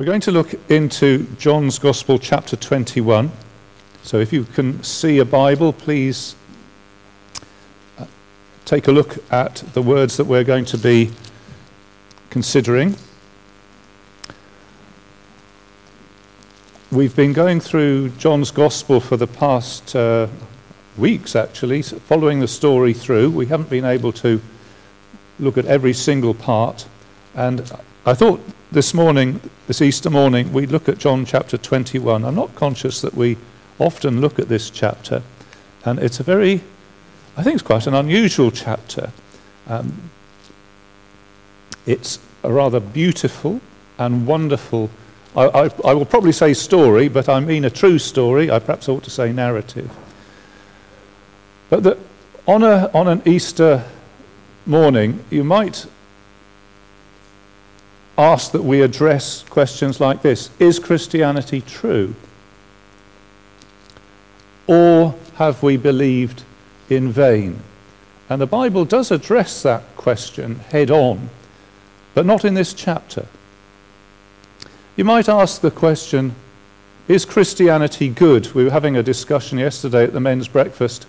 We're going to look into John's Gospel, chapter 21. So if you can see a Bible, please uh, take a look at the words that we're going to be considering. We've been going through John's Gospel for the past uh, weeks, actually, following the story through. We haven't been able to look at every single part. And I thought this morning, this Easter morning, we'd look at John chapter 21. I'm not conscious that we often look at this chapter, and it's a very, I think it's quite an unusual chapter. Um, it's a rather beautiful and wonderful, I, I, I will probably say story, but I mean a true story. I perhaps ought to say narrative. But on, a, on an Easter morning, you might ask that we address questions like this Is Christianity true? Or have we believed in vain? And the Bible does address that question head on, but not in this chapter. You might ask the question Is Christianity good? We were having a discussion yesterday at the men's breakfast,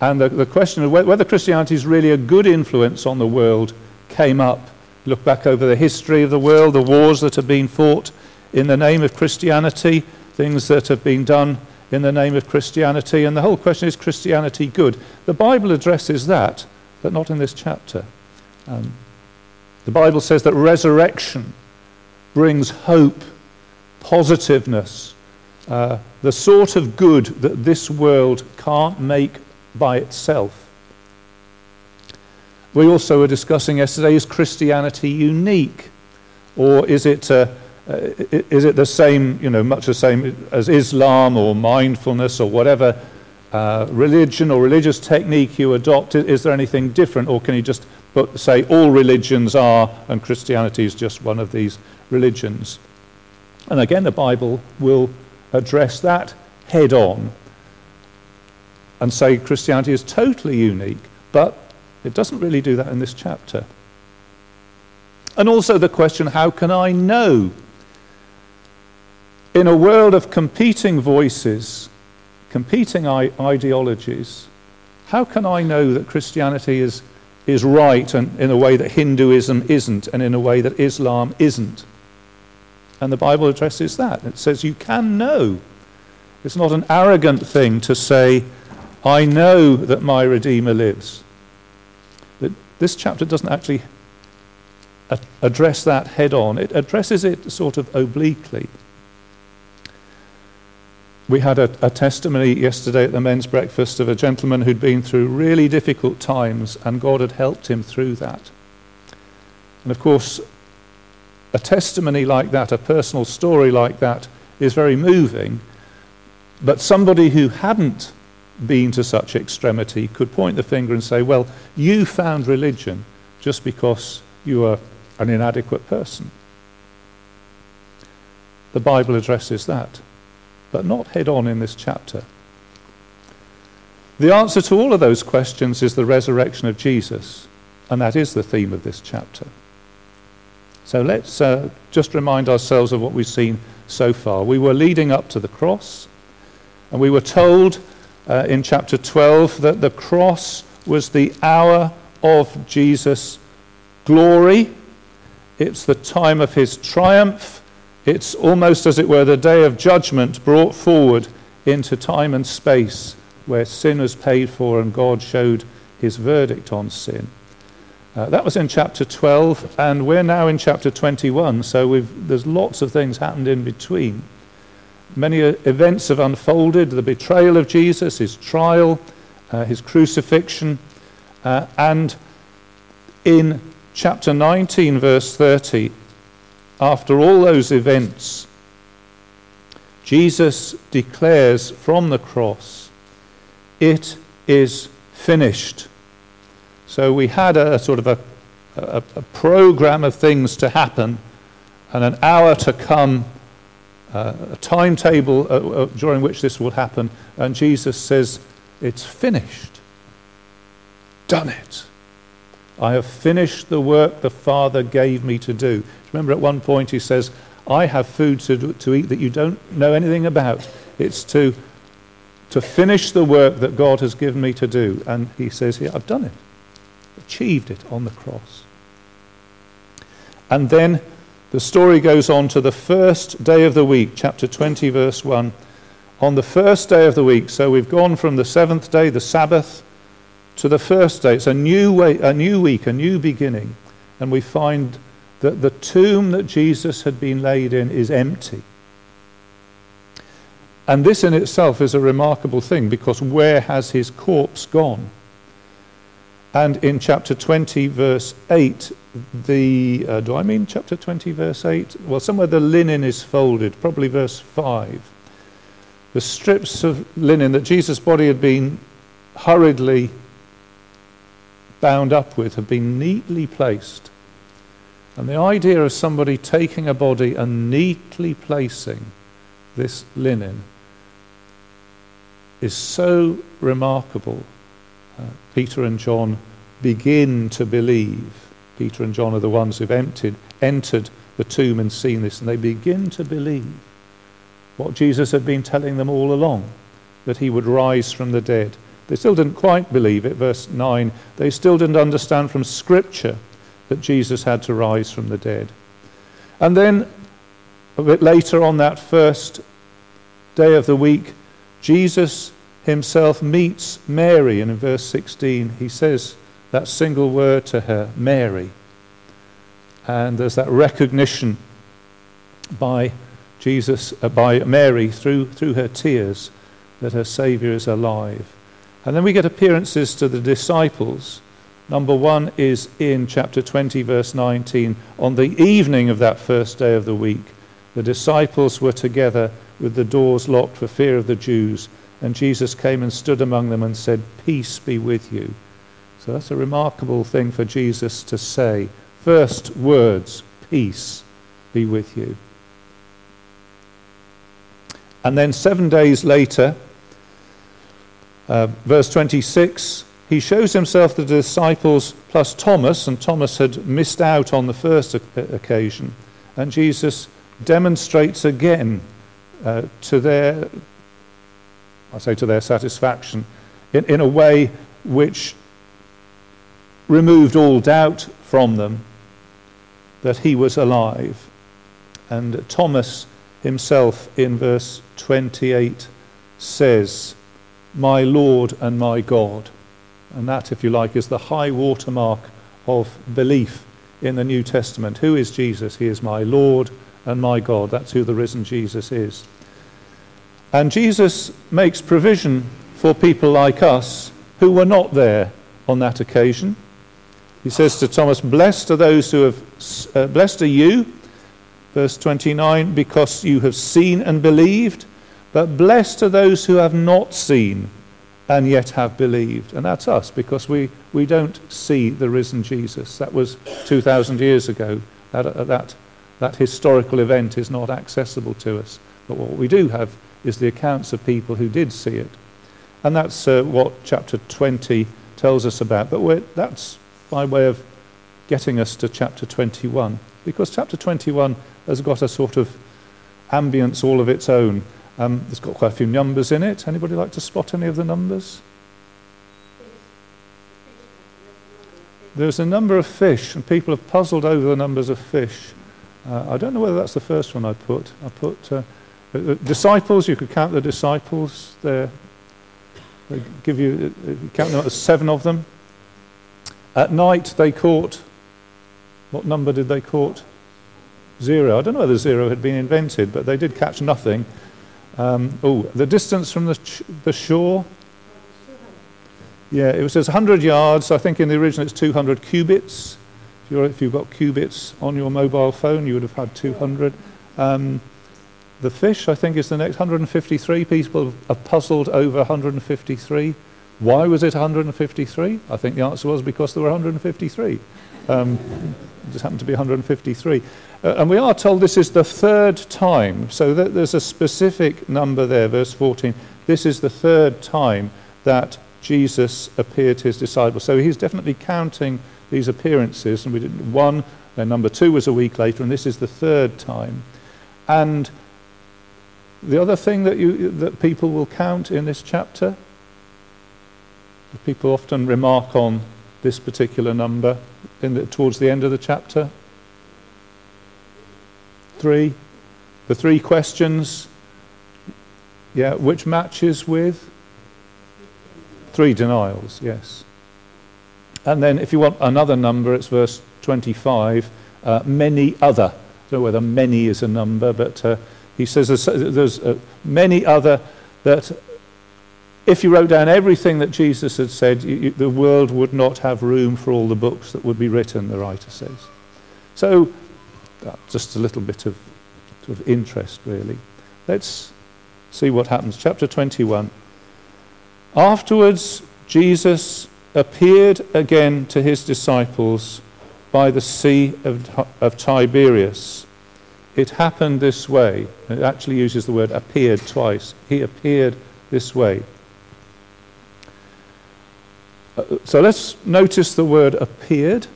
and the, the question of whether Christianity is really a good influence on the world came up look back over the history of the world, the wars that have been fought in the name of Christianity, things that have been done in the name of Christianity, and the whole question is Christianity good? The Bible addresses that, but not in this chapter. Um, the Bible says that resurrection brings hope, positiveness, uh, the sort of good that this world can't make by itself. We also were discussing yesterday is Christianity unique? Or is it, uh, uh, is it the same, you know, much the same as Islam or mindfulness or whatever uh, religion or religious technique you adopt? Is there anything different? Or can you just say all religions are and Christianity is just one of these religions? And again, the Bible will address that head on and say Christianity is totally unique, but it doesn't really do that in this chapter. And also the question how can I know? In a world of competing voices, competing ideologies, how can I know that Christianity is, is right and in a way that Hinduism isn't, and in a way that Islam isn't? And the Bible addresses that. It says you can know. It's not an arrogant thing to say, I know that my Redeemer lives this chapter doesn't actually address that head on, it addresses it sort of obliquely. We had a, a, testimony yesterday at the men's breakfast of a gentleman who'd been through really difficult times and God had helped him through that. And of course, a testimony like that, a personal story like that, is very moving. But somebody who hadn't been to such extremity could point the finger and say, well, you found religion just because you are an inadequate person. The Bible addresses that, but not head on in this chapter. The answer to all of those questions is the resurrection of Jesus, and that is the theme of this chapter. So let's uh, just remind ourselves of what we've seen so far. We were leading up to the cross, and we were told uh, in chapter 12 that the cross was the hour of Jesus' glory. It's the time of his triumph. It's almost, as it were, the day of judgment brought forward into time and space where sin was paid for and God showed his verdict on sin. Uh, that was in chapter 12, and we're now in chapter 21, so there's lots of things happened in between. Many events have unfolded the betrayal of Jesus, his trial, uh, his crucifixion, uh, and in chapter 19, verse 30, after all those events, Jesus declares from the cross, It is finished. So we had a, a sort of a, a, a program of things to happen and an hour to come uh, a timetable uh, uh, during which this will happen, and Jesus says, It's finished. Done it. I have finished the work the Father gave me to do. Remember, at one point he says, I have food to, to eat that you don't know anything about. It's to, to finish the work that God has given me to do. And he says here, I've done it, achieved it on the cross. And then the story goes on to the first day of the week, chapter 20, verse 1. On the first day of the week, so we've gone from the seventh day, the Sabbath, to the first day. It's a new, way, a new week, a new beginning. And we find that the tomb that Jesus had been laid in is empty. And this in itself is a remarkable thing because where has his corpse gone? And in chapter 20, verse 8, the, uh, do I mean chapter 20, verse 8? Well, somewhere the linen is folded, probably verse 5. The strips of linen that Jesus' body had been hurriedly bound up with have been neatly placed. And the idea of somebody taking a body and neatly placing this linen is so remarkable. Peter and John begin to believe. Peter and John are the ones who've emptied, entered the tomb and seen this, and they begin to believe what Jesus had been telling them all along that he would rise from the dead. They still didn't quite believe it, verse 9. They still didn't understand from Scripture that Jesus had to rise from the dead. And then, a bit later on that first day of the week, Jesus himself meets Mary, and in verse 16 he says that single word to her, Mary. And there's that recognition by Jesus, uh, by Mary through, through her tears that her Saviour is alive. And then we get appearances to the disciples. Number one is in chapter 20, verse 19. On the evening of that first day of the week, the disciples were together with the doors locked for fear of the Jews. And Jesus came and stood among them and said, Peace be with you. So that's a remarkable thing for Jesus to say. First words, peace be with you. And then seven days later, uh, verse 26, he shows himself to the disciples plus Thomas, and Thomas had missed out on the first occasion. And Jesus demonstrates again uh, to their, I say to their satisfaction, in, in a way which removed all doubt from them that he was alive. And Thomas himself in verse 28 says, My Lord and my God. And that, if you like, is the high watermark of belief in the New Testament. Who is Jesus? He is my Lord and my God. That's who the risen Jesus is. And Jesus makes provision for people like us who were not there on that occasion. He says to Thomas, Blessed are those who have, uh, blessed are you, verse 29, because you have seen and believed, but blessed are those who have not seen and yet have believed. And that's us, because we, we don't see the risen Jesus. That was 2,000 years ago. That, uh, that, that historical event is not accessible to us. But what we do have is the accounts of people who did see it. And that's uh, what chapter 20 tells us about. But that's by way of getting us to chapter 21. Because chapter 21 has got a sort of ambience all of its own. Um, it's got quite a few numbers in it. Anybody like to spot any of the numbers? There's a number of fish, and people have puzzled over the numbers of fish. Uh, I don't know whether that's the first one I put. I put uh, the disciples. You could count the disciples. There, they give you uh, count them as seven of them. At night they caught. What number did they caught? Zero. I don't know whether zero had been invented, but they did catch nothing. Um, oh, the distance from the, ch- the shore. Yeah, it was 100 yards. I think in the original it's 200 cubits. If, you you've got cubits on your mobile phone, you would have had 200. Um, the fish, I think, is the next 153. People are puzzled over 153. Why was it 153? I think the answer was because there were 153. Um, it just happened to be 153. Uh, and we are told this is the third time, so that there's a specific number there, verse 14. This is the third time that Jesus appeared to his disciples. So he's definitely counting these appearances, and we did one, then number two was a week later, and this is the third time. And the other thing that, you, that people will count in this chapter, people often remark on this particular number the, towards the end of the chapter. Three. The three questions, yeah, which matches with? Three denials, yes. And then if you want another number, it's verse 25, uh, many other. I don't know whether many is a number, but uh, he says there's, there's uh, many other that if you wrote down everything that Jesus had said, you, you, the world would not have room for all the books that would be written, the writer says. So, uh, just a little bit of, sort of interest, really. Let's see what happens. Chapter 21. Afterwards, Jesus appeared again to his disciples by the Sea of, of Tiberias. It happened this way. It actually uses the word appeared twice. He appeared this way. Uh, so let's notice the word appeared,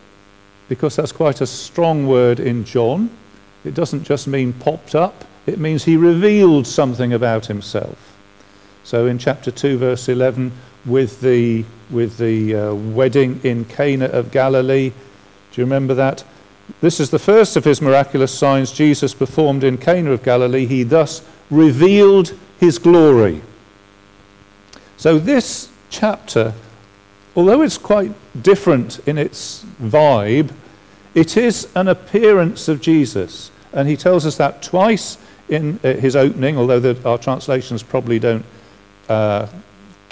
because that's quite a strong word in John. It doesn't just mean popped up, it means he revealed something about himself. So in chapter 2, verse 11, with the, with the uh, wedding in Cana of Galilee, do you remember that? This is the first of his miraculous signs Jesus performed in Cana of Galilee. He thus revealed his glory. So, this chapter although it's quite different in its vibe, it is an appearance of Jesus. And he tells us that twice in uh, his opening, although the, our translations probably don't uh,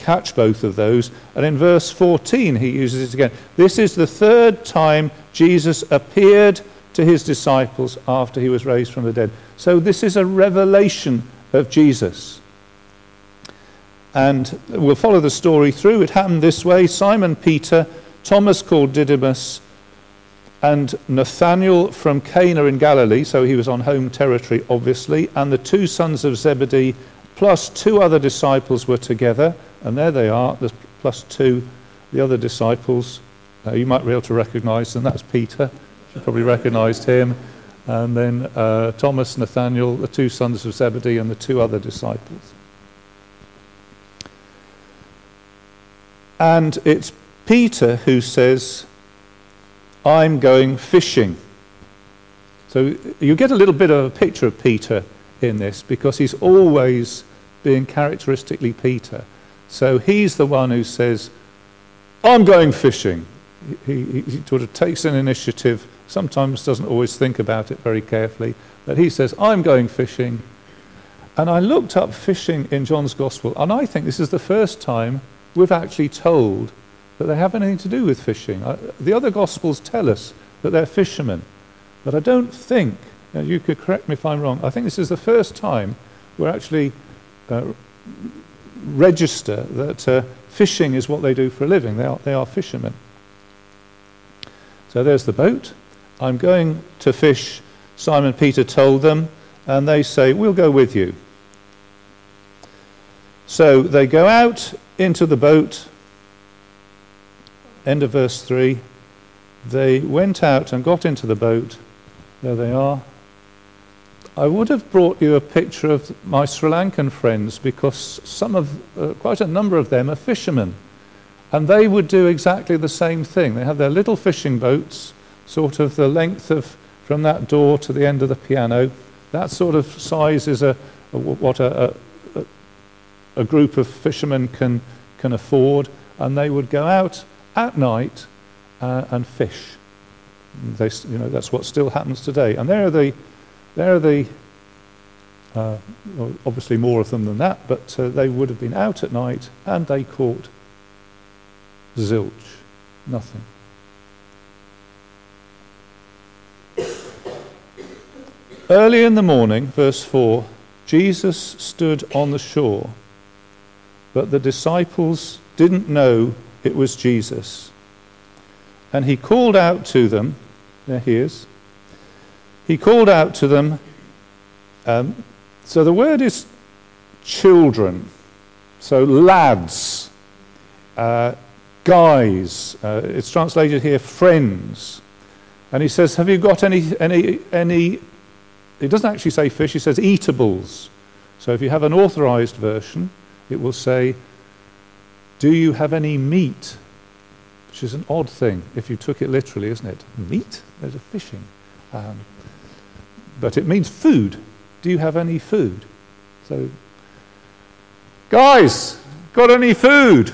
catch both of those. And in verse 14, he uses it again. This is the third time Jesus appeared to his disciples after he was raised from the dead. So this is a revelation of Jesus. And we'll follow the story through. It happened this way Simon Peter, Thomas called Didymus, and Nathanael from Cana in Galilee, so he was on home territory, obviously, and the two sons of Zebedee, plus two other disciples were together, and there they are, there's plus two, the other disciples. Uh, you might be able to recognize them. That's Peter. You probably recognized him. And then uh, Thomas, Nathanael, the two sons of Zebedee, and the two other disciples. And it's Peter who says, I'm going fishing. So you get a little bit of a picture of Peter in this because he's always being characteristically Peter. So he's the one who says, I'm going fishing. He, he, he, sort of takes an initiative, sometimes doesn't always think about it very carefully, but he says, I'm going fishing. And I looked up fishing in John's Gospel, and I think this is the first time we've actually told that they have anything to do with fishing. Uh, the other Gospels tell us that they're fishermen. But I don't think, you could correct me if I'm wrong, I think this is the first time we're actually uh, register that uh, fishing is what they do for a living. They are, they are fishermen. So there's the boat. I'm going to fish, Simon Peter told them, and they say, We'll go with you. So they go out into the boat. End of verse 3. They went out and got into the boat. There they are. I would have brought you a picture of my Sri Lankan friends because some of, uh, quite a number of them are fishermen. And they would do exactly the same thing. They have their little fishing boats, sort of the length of from that door to the end of the piano. That sort of size is a, a what a, a, a group of fishermen can, can afford, and they would go out at night uh, and fish. They, you know, that's what still happens today. And there are the, there are the uh, well, obviously more of them than that, but uh, they would have been out at night and they caught zilch, nothing. Early in the morning, verse 4, Jesus stood on the shore but the disciples didn't know it was Jesus. And he called out to them, there he is. He called out to them, um, so the word is children, so lads, uh, guys. Uh, it's translated here friends. And he says, Have you got any, any, any it doesn't actually say fish, it says eatables. So if you have an authorized version, it will say, Do you have any meat? Which is an odd thing if you took it literally, isn't it? Meat? There's a fishing. Um, but it means food. Do you have any food? So, guys, got any food?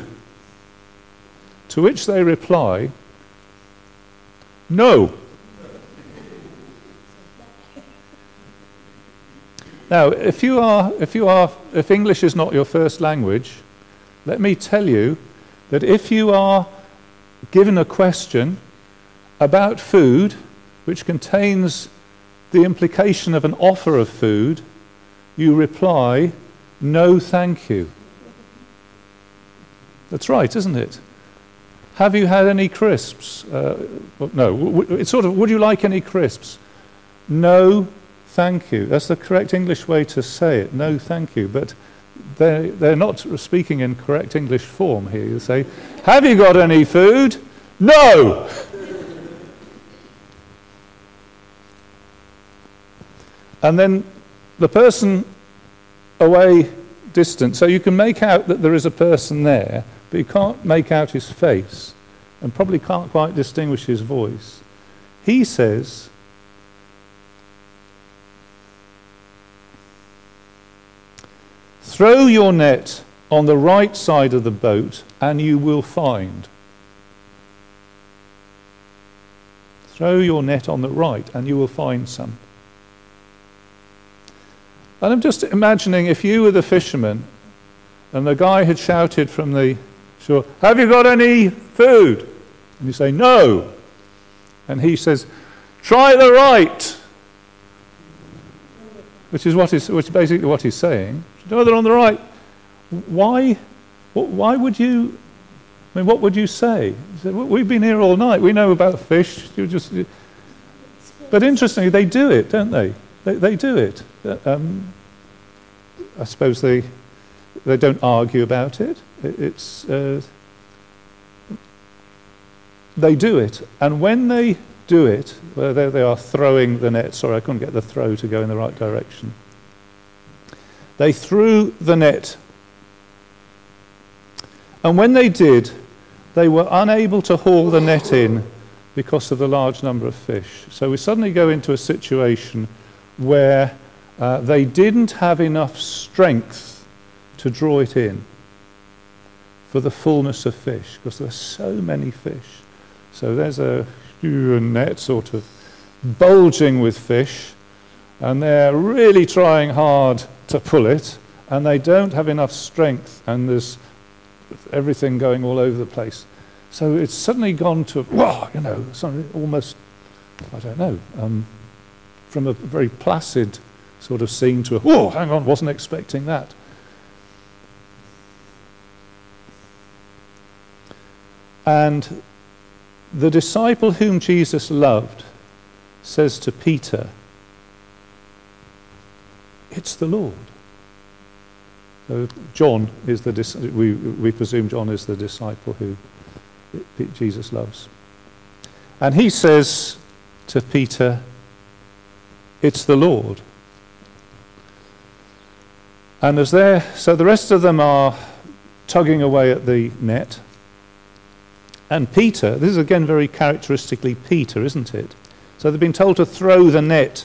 To which they reply, No. Now, if you are, if you are, if English is not your first language, let me tell you that if you are given a question about food which contains the implication of an offer of food, you reply, no, thank you. That's right, isn't it? Have you had any crisps? Uh, no. It's sort of, would you like any crisps? No, thank you. That's the correct English way to say it. No, thank you. But they're, they're not speaking in correct English form here. You say, Have you got any food? No! And then the person away distant, so you can make out that there is a person there, but you can't make out his face and probably can't quite distinguish his voice. He says, Throw your net on the right side of the boat and you will find. Throw your net on the right and you will find some. And I'm just imagining if you were the fisherman and the guy had shouted from the shore, Have you got any food? And you say, No. And he says, Try the right. Which is, what is, which is basically what he's saying. No, they're on the right. Why, why would you, I mean, what would you say? We've been here all night. We know about fish. You just, but interestingly, they do it, don't they? They, they do it. Um, I suppose they, they don't argue about it. it it's, uh, they do it. And when they do it, well, they are throwing the net. Sorry, I couldn't get the throw to go in the right direction. They threw the net. And when they did, they were unable to haul the net in because of the large number of fish. So we suddenly go into a situation where uh, they didn't have enough strength to draw it in for the fullness of fish because there are so many fish. So there's a, net sort of bulging with fish, and they're really trying hard to pull it, and they don't have enough strength, and there's everything going all over the place. So it's suddenly gone to, you know, almost, I don't know, um, from a very placid sort of scene to a, whoa, hang on, wasn't expecting that. And the disciple whom Jesus loved says to Peter, it's the Lord. So John is the we we presume John is the disciple who Jesus loves, and he says to Peter, "It's the Lord." And as they're, so the rest of them are tugging away at the net, and Peter, this is again very characteristically Peter, isn't it? So they've been told to throw the net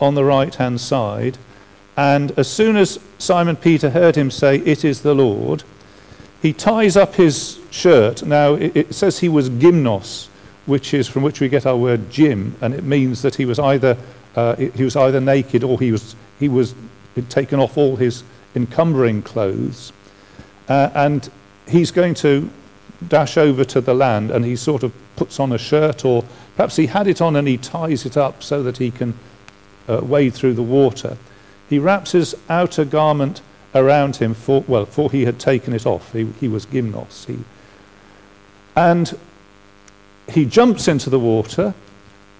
on the right hand side. And as soon as Simon Peter heard him say, It is the Lord, he ties up his shirt. Now, it, it, says he was gymnos, which is from which we get our word gym, and it means that he was either, uh, he was either naked or he was, he was he'd taken off all his encumbering clothes. Uh, and he's going to dash over to the land, and he sort of puts on a shirt, or perhaps he had it on and he ties it up so that he can uh, wade through the water. He wraps his outer garment around him, for, well, for he had taken it off. He, he was gymnos. He, and he jumps into the water.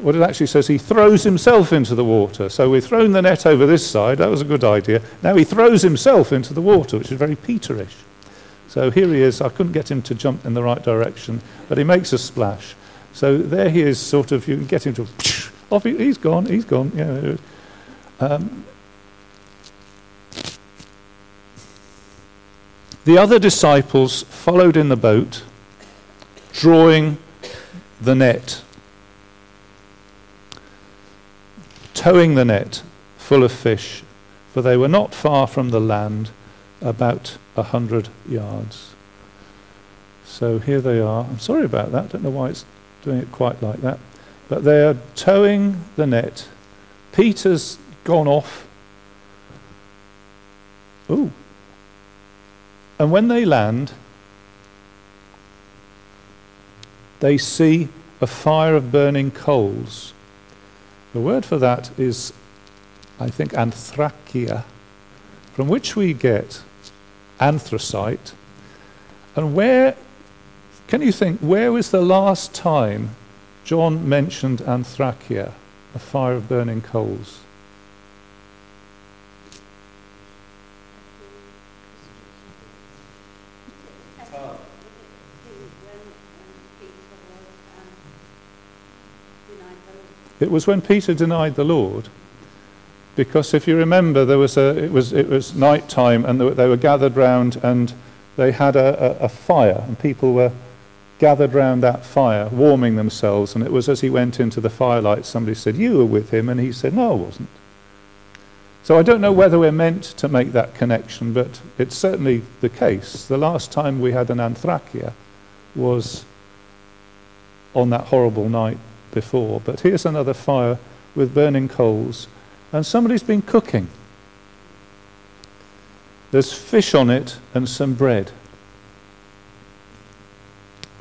What it actually says, he throws himself into the water. So we've thrown the net over this side. That was a good idea. Now he throws himself into the water, which is very Peterish. So here he is. I couldn't get him to jump in the right direction, but he makes a splash. So there he is, sort of, you can get him to, off he, has gone, he's gone. Yeah. Um, the other disciples followed in the boat, drawing the net, towing the net full of fish, for they were not far from the land, about a hundred yards. So here they are. I'm sorry about that. I don't know why it's doing it quite like that. But they are towing the net. Peter's gone off. Ooh. And when they land, they see a fire of burning coals. The word for that is, I think, anthrakia, from which we get anthracite. And where, can you think, where was the last time John mentioned anthrakia, a fire of burning coals? It was when Peter denied the Lord. Because if you remember, there was a, it, was, it was night time and they were gathered round and they had a, a, a fire and people were gathered round that fire, warming themselves. And it was as he went into the firelight, somebody said, You were with him. And he said, No, I wasn't. So I don't know whether we're meant to make that connection, but it's certainly the case. The last time we had an anthrakia was on that horrible night before. But here's another fire with burning coals, and somebody's been cooking. There's fish on it and some bread.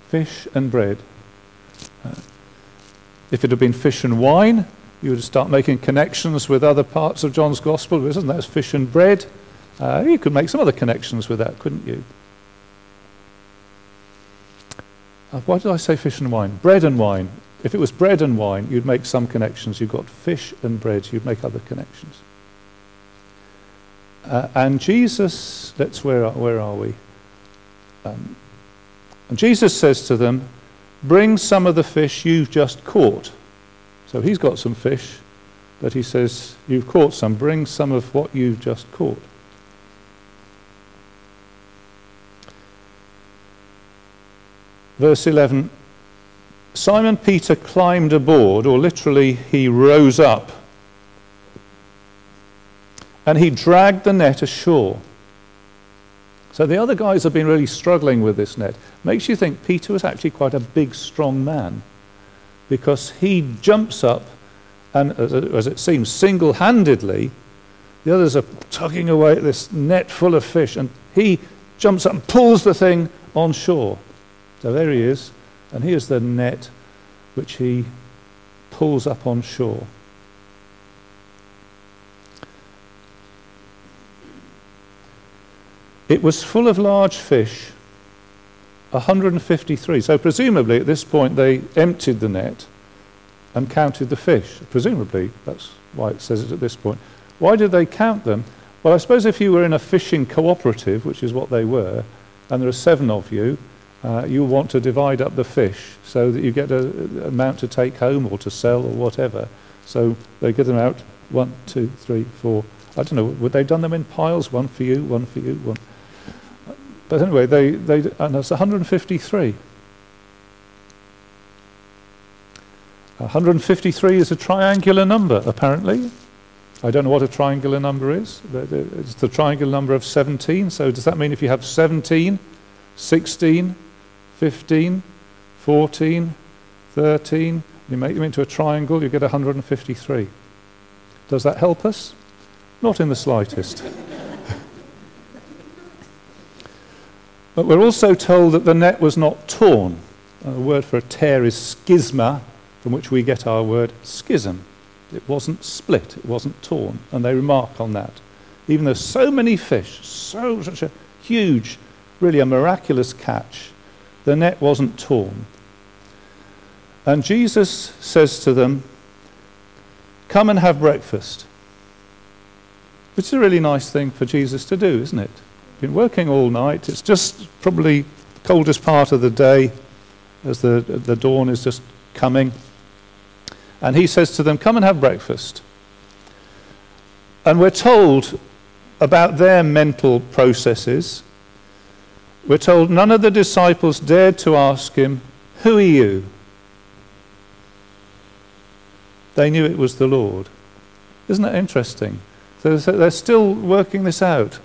Fish and bread. Uh, if it had been fish and wine, you would start making connections with other parts of John's Gospel, isn't that fish and bread? Uh, you could make some other connections with that, couldn't you? Uh, why did I say fish and wine? Bread and wine. If it was bread and wine, you'd make some connections. You've got fish and bread, you'd make other connections. Uh, and Jesus, let's, where are, where are we? Um, and Jesus says to them, Bring some of the fish you've just caught. So he's got some fish, but he says, You've caught some, bring some of what you've just caught. Verse 11 Simon Peter climbed aboard, or literally, he rose up, and he dragged the net ashore. So the other guys have been really struggling with this net. Makes you think Peter was actually quite a big, strong man, because he jumps up, and as it seems, single handedly, the others are tugging away at this net full of fish, and he jumps up and pulls the thing on shore. So there he is. And here's the net which he pulls up on shore. It was full of large fish, 153. So, presumably, at this point, they emptied the net and counted the fish. Presumably, that's why it says it at this point. Why did they count them? Well, I suppose if you were in a fishing cooperative, which is what they were, and there are seven of you, uh, you want to divide up the fish so that you get an amount to take home or to sell or whatever. So they get them out one, two, three, four. I don't know. Would they done them in piles? One for you, one for you, one. But anyway, they, they and that's 153. 153 is a triangular number, apparently. I don't know what a triangular number is. It's the triangular number of 17. So does that mean if you have 17, 16, 15, 14, 13, you make them into a triangle, you get 153. Does that help us? Not in the slightest. but we're also told that the net was not torn. The word for a tear is schisma, from which we get our word schism. It wasn't split, it wasn't torn. And they remark on that. Even though so many fish, so such a huge, really a miraculous catch, the net wasn't torn. And Jesus says to them, Come and have breakfast. Which is a really nice thing for Jesus to do, isn't it? Been working all night. It's just probably the coldest part of the day as the, the dawn is just coming. And he says to them, Come and have breakfast. And we're told about their mental processes. We're told none of the disciples dared to ask him, Who are you? They knew it was the Lord. Isn't that interesting? So they're still working this out.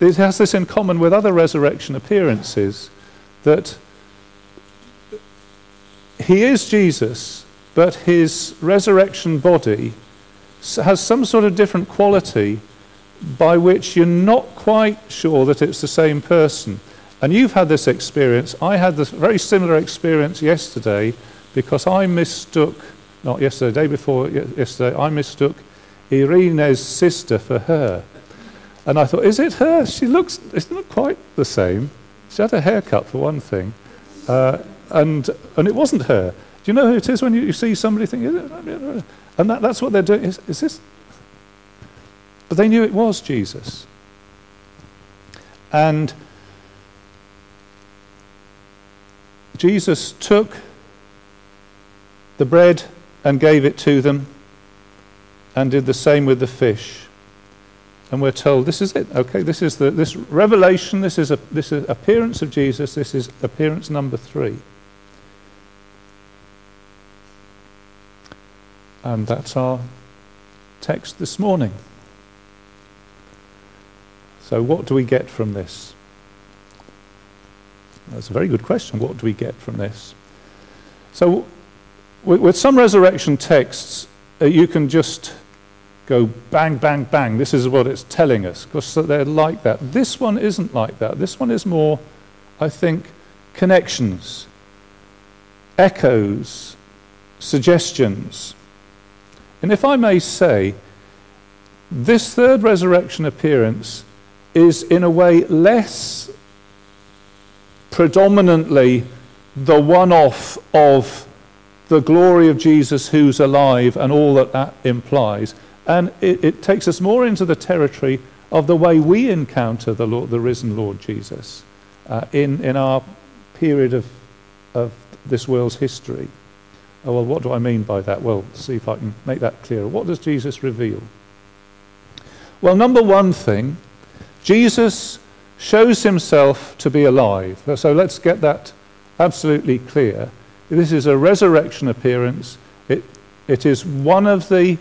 it has this in common with other resurrection appearances that he is Jesus, but his resurrection body has some sort of different quality by which you're not quite sure that it's the same person. And you've had this experience. I had this very similar experience yesterday because I mistook, not yesterday, day before yesterday, I mistook Irene's sister for her. And I thought, is it her? She looks, it's not quite the same. She had a haircut, for one thing. Uh, and, and it wasn't her. Do you know who it is when you, you see somebody think, and that, that's what they're doing. Is, is this? But they knew it was Jesus. And Jesus took the bread and gave it to them and did the same with the fish. And we're told this is it. Okay, this is the this revelation. This is a this is appearance of Jesus. This is appearance number three. And that's our text this morning. So, what do we get from this? That's a very good question. What do we get from this? So, with, some resurrection texts, uh, you can just go bang, bang, bang. This is what it's telling us because they're like that. This one isn't like that. This one is more, I think, connections, echoes, suggestions. And if I may say, this third resurrection appearance is in a way less predominantly the one off of the glory of Jesus who's alive and all that that implies and it, it, takes us more into the territory of the way we encounter the, Lord, the risen Lord Jesus uh, in, in our period of, of this world's history. Oh, well, what do I mean by that? Well, see if I can make that clearer. What does Jesus reveal? Well, number one thing, Jesus shows himself to be alive. So let's get that absolutely clear. This is a resurrection appearance. It, it is one of the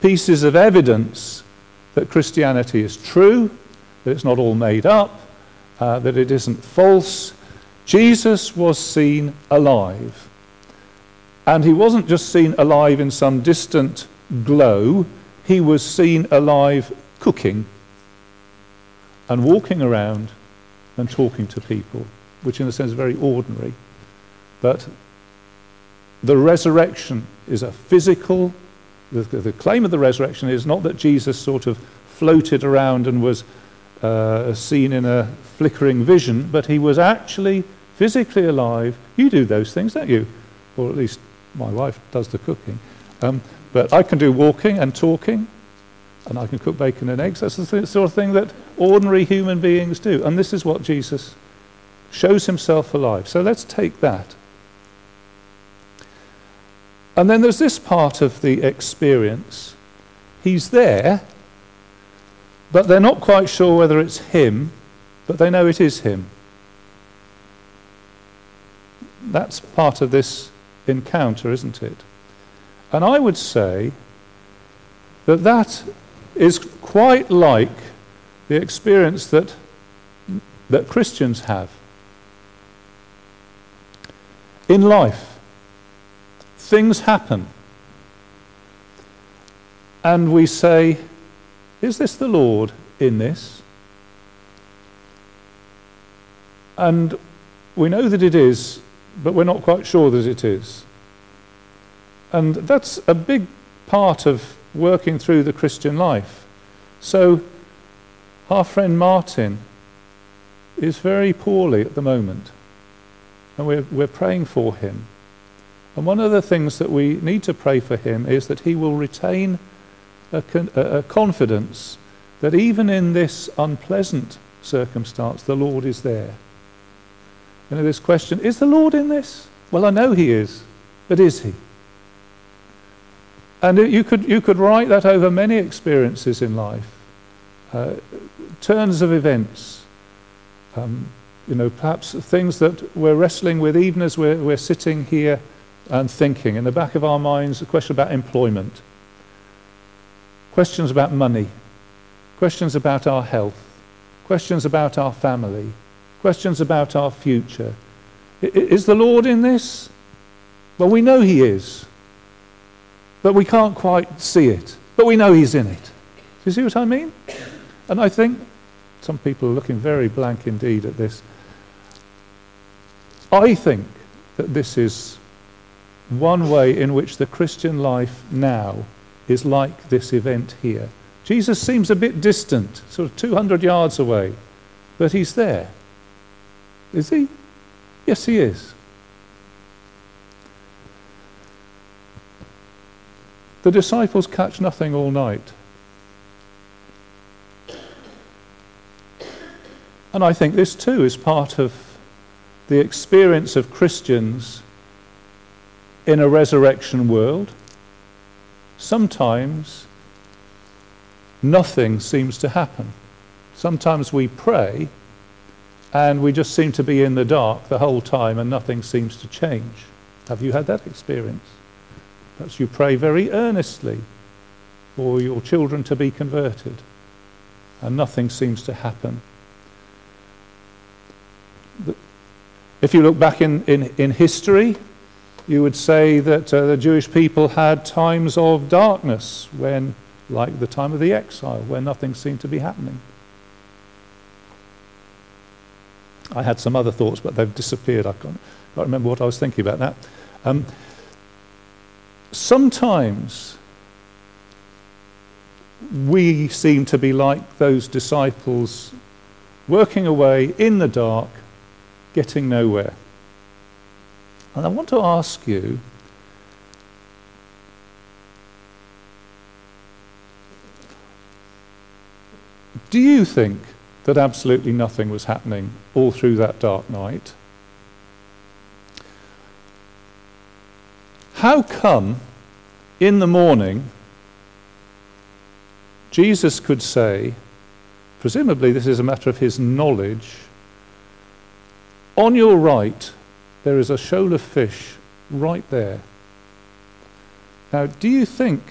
pieces of evidence that Christianity is true, that it's not all made up, uh, that it isn't false. Jesus was seen alive. And he wasn't just seen alive in some distant glow, he was seen alive cooking and walking around and talking to people, which in a sense is very ordinary. But the resurrection is a physical the, the, claim of the resurrection is not that Jesus sort of floated around and was uh, seen in a flickering vision, but he was actually physically alive. You do those things, don't you? Or at least my wife does the cooking. Um, but I can do walking and talking, and I can cook bacon and eggs. That's the th- sort of thing that ordinary human beings do. And this is what Jesus shows himself alive. So let's take that and then there's this part of the experience. He's there, but they're not quite sure whether it's him, but they know it is him. That's part of this encounter, isn't it? And I would say that that is quite like the experience that, that Christians have in life things happen. And we say, Is this the Lord in this? And we know that it is, but we're not quite sure that it is. And that's a big part of working through the Christian life. So, our friend Martin is very poorly at the moment, and we're, we're praying for him. And one of the things that we need to pray for him is that he will retain a, con- a confidence that even in this unpleasant circumstance, the Lord is there. You know, this question is the Lord in this? Well, I know He is, but is He? And you could, you could write that over many experiences in life, uh, turns of events, um, you know, perhaps things that we're wrestling with even as we're, we're sitting here and thinking. In the back of our minds, a question about employment, questions about money, questions about our health, questions about our family, questions about our future. Is the Lord in this? Well, we know He is, but we can't quite see it. But we know He's in it. Do you see what I mean? And I think some people are looking very blank indeed at this. I think that this is one way in which the Christian life now is like this event here. Jesus seems a bit distant, sort of 200 yards away, but he's there. Is he? Yes, he is. The disciples catch nothing all night. And I think this too is part of the experience of Christians in a resurrection world. Sometimes nothing seems to happen. Sometimes we pray and we just seem to be in the dark the whole time and nothing seems to change. Have you had that experience? Perhaps you pray very earnestly for your children to be converted and nothing seems to happen. If you look back in, in, in history, you would say that uh, the Jewish people had times of darkness when, like the time of the exile, where nothing seemed to be happening. I had some other thoughts, but they've disappeared. I can't, can't remember what I was thinking about that. Um, sometimes we seem to be like those disciples working away in the dark, getting nowhere. And I want to ask you do you think that absolutely nothing was happening all through that dark night? How come in the morning Jesus could say, presumably this is a matter of his knowledge, on your right there is a shoal of fish right there. Now, do you think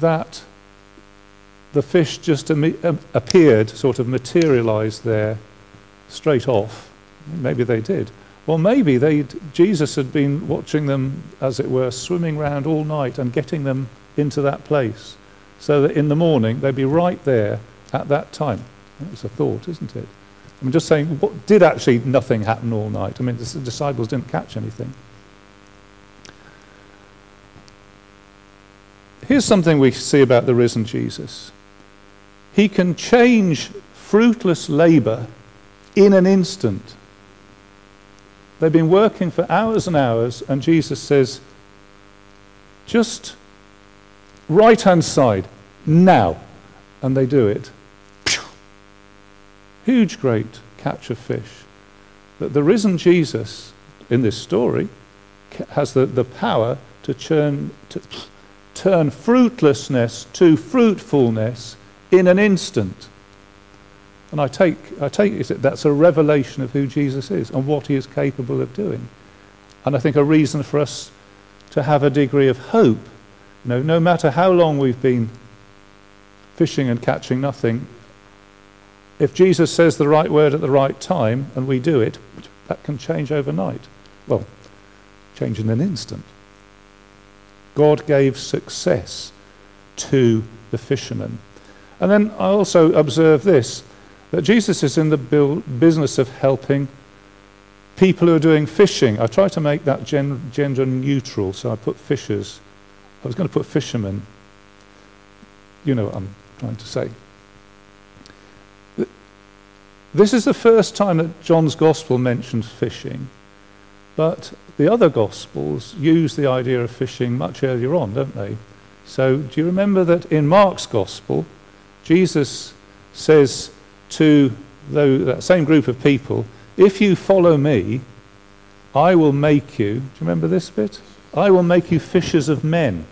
that the fish just um, appeared, sort of materialized there straight off? Maybe they did. Well, maybe they Jesus had been watching them, as it were, swimming around all night and getting them into that place so that in the morning they'd be right there at that time. It's a thought, isn't it? I'm just saying, what, did actually nothing happen all night? I mean, the disciples didn't catch anything. Here's something we see about the risen Jesus He can change fruitless labor in an instant. They've been working for hours and hours, and Jesus says, just right hand side, now. And they do it huge, great catch of fish. That the risen Jesus in this story has the, the power to, churn, to turn fruitlessness to fruitfulness in an instant. And I take, I take it that that's a revelation of who Jesus is and what he is capable of doing. And I think a reason for us to have a degree of hope. You know, no matter how long we've been fishing and catching nothing, if Jesus says the right word at the right time and we do it, that can change overnight. Well, change in an instant. God gave success to the fishermen. And then I also observe this that Jesus is in the business of helping people who are doing fishing. I try to make that gen- gender neutral, so I put fishers. I was going to put fishermen. You know what I'm trying to say. This is the first time that John's Gospel mentions fishing, but the other Gospels use the idea of fishing much earlier on, don't they? So, do you remember that in Mark's Gospel, Jesus says to that same group of people, if you follow me, I will make you, do you remember this bit? I will make you fishers of men.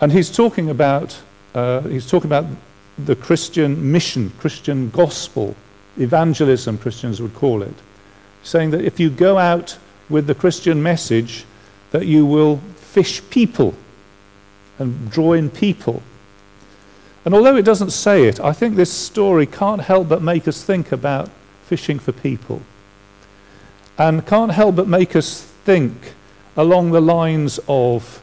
And he's talking about, uh, he's talking about the Christian mission, Christian gospel, evangelism, Christians would call it, saying that if you go out with the Christian message, that you will fish people and draw in people. And although it doesn't say it, I think this story can't help but make us think about fishing for people. And can't help but make us think along the lines of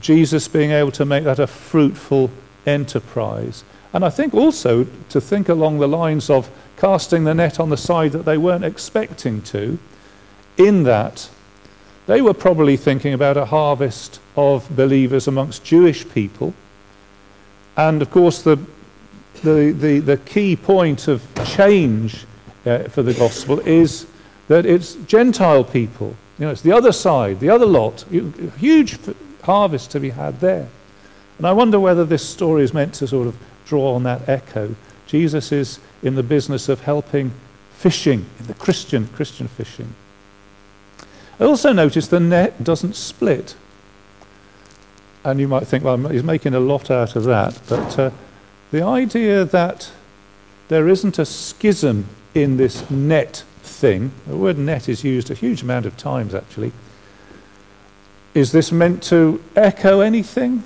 Jesus being able to make that a fruitful enterprise. And I think also to think along the lines of casting the net on the side that they weren't expecting to, in that they were probably thinking about a harvest of believers amongst Jewish people. And of course, the, the, the, the key point of change uh, for the gospel is that it's Gentile people. You know, it's the other side, the other lot. Huge harvest to be had there. And I wonder whether this story is meant to sort of draw on that echo. Jesus is in the business of helping fishing, in the Christian Christian fishing. I also notice the net doesn't split. And you might think, well, he's making a lot out of that. But uh, the idea that there isn't a schism in this net thing, the word net is used a huge amount of times actually. Is this meant to echo anything?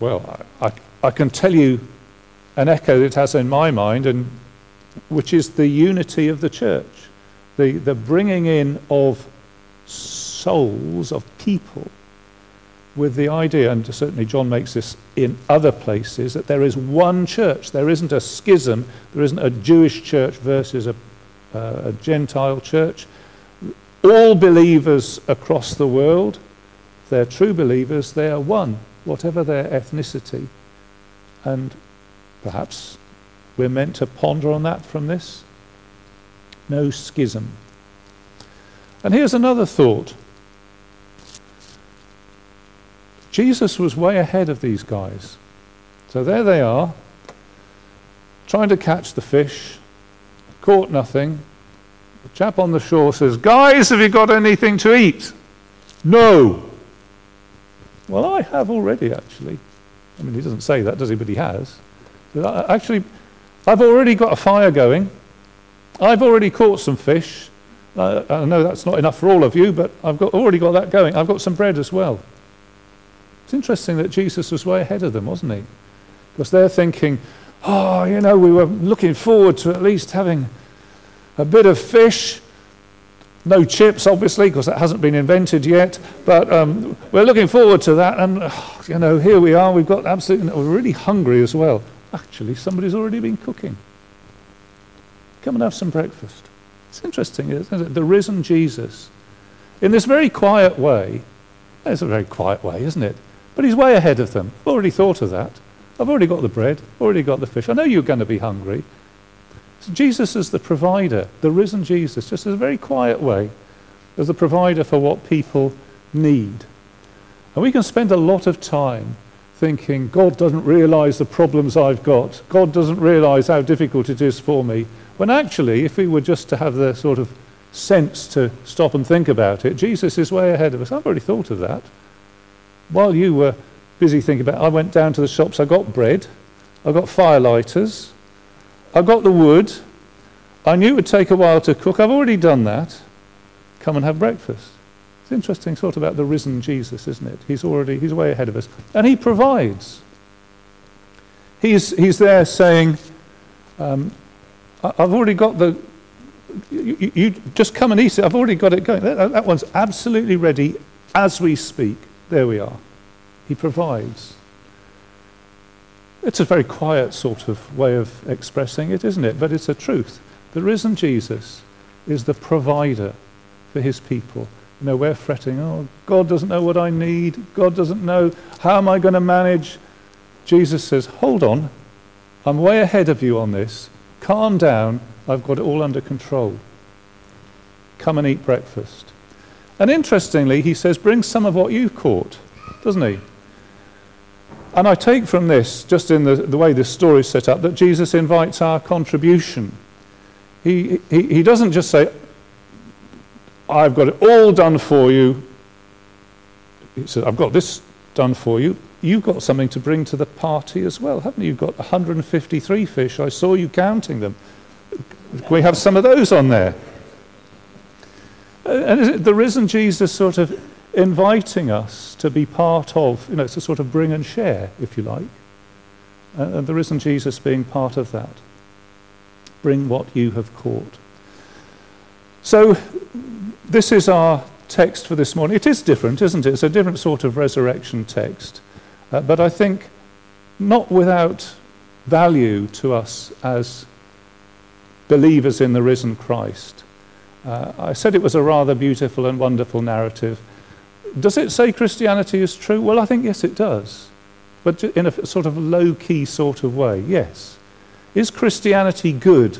Well, I, I, I can tell you an echo that it has in my mind, and which is the unity of the church, the, the bringing in of souls, of people, with the idea, and certainly John makes this in other places, that there is one church. There isn't a schism, there isn't a Jewish church versus a, uh, a Gentile church. All believers across the world, they're true believers, they are one, whatever their ethnicity. And perhaps we're meant to ponder on that from this. No schism. And here's another thought Jesus was way ahead of these guys. So there they are, trying to catch the fish, caught nothing. The chap on the shore says, Guys, have you got anything to eat? No. Well, I have already, actually. I mean, he doesn't say that, does he? But he has. Actually, I've already got a fire going. I've already caught some fish. I know that's not enough for all of you, but I've got, already got that going. I've got some bread as well. It's interesting that Jesus was way ahead of them, wasn't he? Because they're thinking, oh, you know, we were looking forward to at least having a bit of fish. No chips, obviously, because that hasn't been invented yet. But um, we're looking forward to that. And, oh, you know, here we are. We've got absolutely, we're really hungry as well. Actually, somebody's already been cooking. Come and have some breakfast. It's interesting, isn't it? The risen Jesus, in this very quiet way, it's a very quiet way, isn't it? But he's way ahead of them. I've already thought of that. I've already got the bread, already got the fish. I know you're going to be hungry. So Jesus is the provider, the risen Jesus, just in a very quiet way, as the provider for what people need. And we can spend a lot of time thinking, God doesn't realize the problems I've got. God doesn't realize how difficult it is for me. When actually, if we were just to have the sort of sense to stop and think about it, Jesus is way ahead of us. I've already thought of that. While you were busy thinking about it, I went down to the shops, I got bread, I got firelighters, I got the wood. I knew it would take a while to cook. I've already done that. Come and have breakfast. It's interesting of about the risen Jesus, isn't it? He's already, he's way ahead of us. And he provides. He's, he's there saying, um, I've already got the, you, you, just come and eat it. I've already got it going. That, that one's absolutely ready as we speak. There we are. He provides. It's a very quiet sort of way of expressing it, isn't it? But it's a truth. The risen Jesus is the provider for his people. You know, we're fretting, oh, God doesn't know what I need. God doesn't know. How am I going to manage? Jesus says, hold on. I'm way ahead of you on this. Calm down. I've got it all under control. Come and eat breakfast. And interestingly, he says, bring some of what you've caught, doesn't he? And I take from this, just in the, the way this story is set up, that Jesus invites our contribution. He, he, he doesn't just say, I've got it all done for you. He says, I've got this done for you. You've got something to bring to the party as well, haven't you? You've got 153 fish. I saw you counting them. Can we have some of those on there? And the risen Jesus sort of inviting us to be part of, you know, to sort of bring and share, if you like. And the risen Jesus being part of that. Bring what you have caught. So, this is our text for this morning. It is different, isn't it? It's a different sort of resurrection text. Uh, but I think not without value to us as believers in the risen Christ. Uh, I said it was a rather beautiful and wonderful narrative. Does it say Christianity is true? Well, I think yes, it does. But in a sort of low key sort of way, yes. Is Christianity good?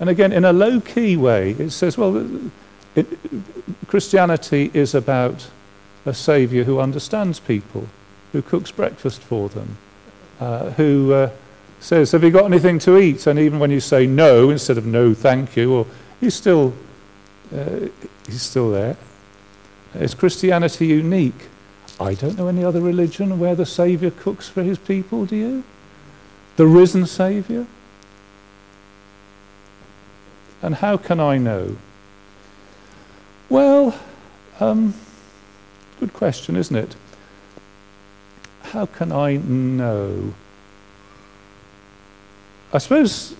And again, in a low key way, it says, well, it, Christianity is about a Saviour who understands people, who cooks breakfast for them, uh, who uh, says, Have you got anything to eat? And even when you say no, instead of no, thank you, or he's still, uh, he's still there. Is Christianity unique? I don't know any other religion where the Saviour cooks for his people, do you? The risen Saviour? And how can I know? Well, um, good question, isn't it? How can I know? I suppose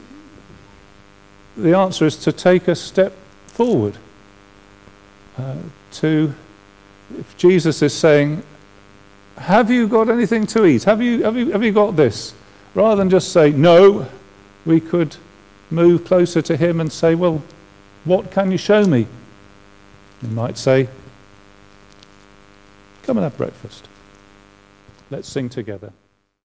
the answer is to take a step forward. Uh, to, if Jesus is saying, Have you got anything to eat? Have you, have, you, have you got this? Rather than just say, No, we could move closer to Him and say, Well, what can you show me? You might say, Come and have breakfast. Let's sing together.